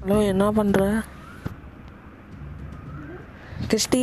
hello என்ன பண்ணுற Christie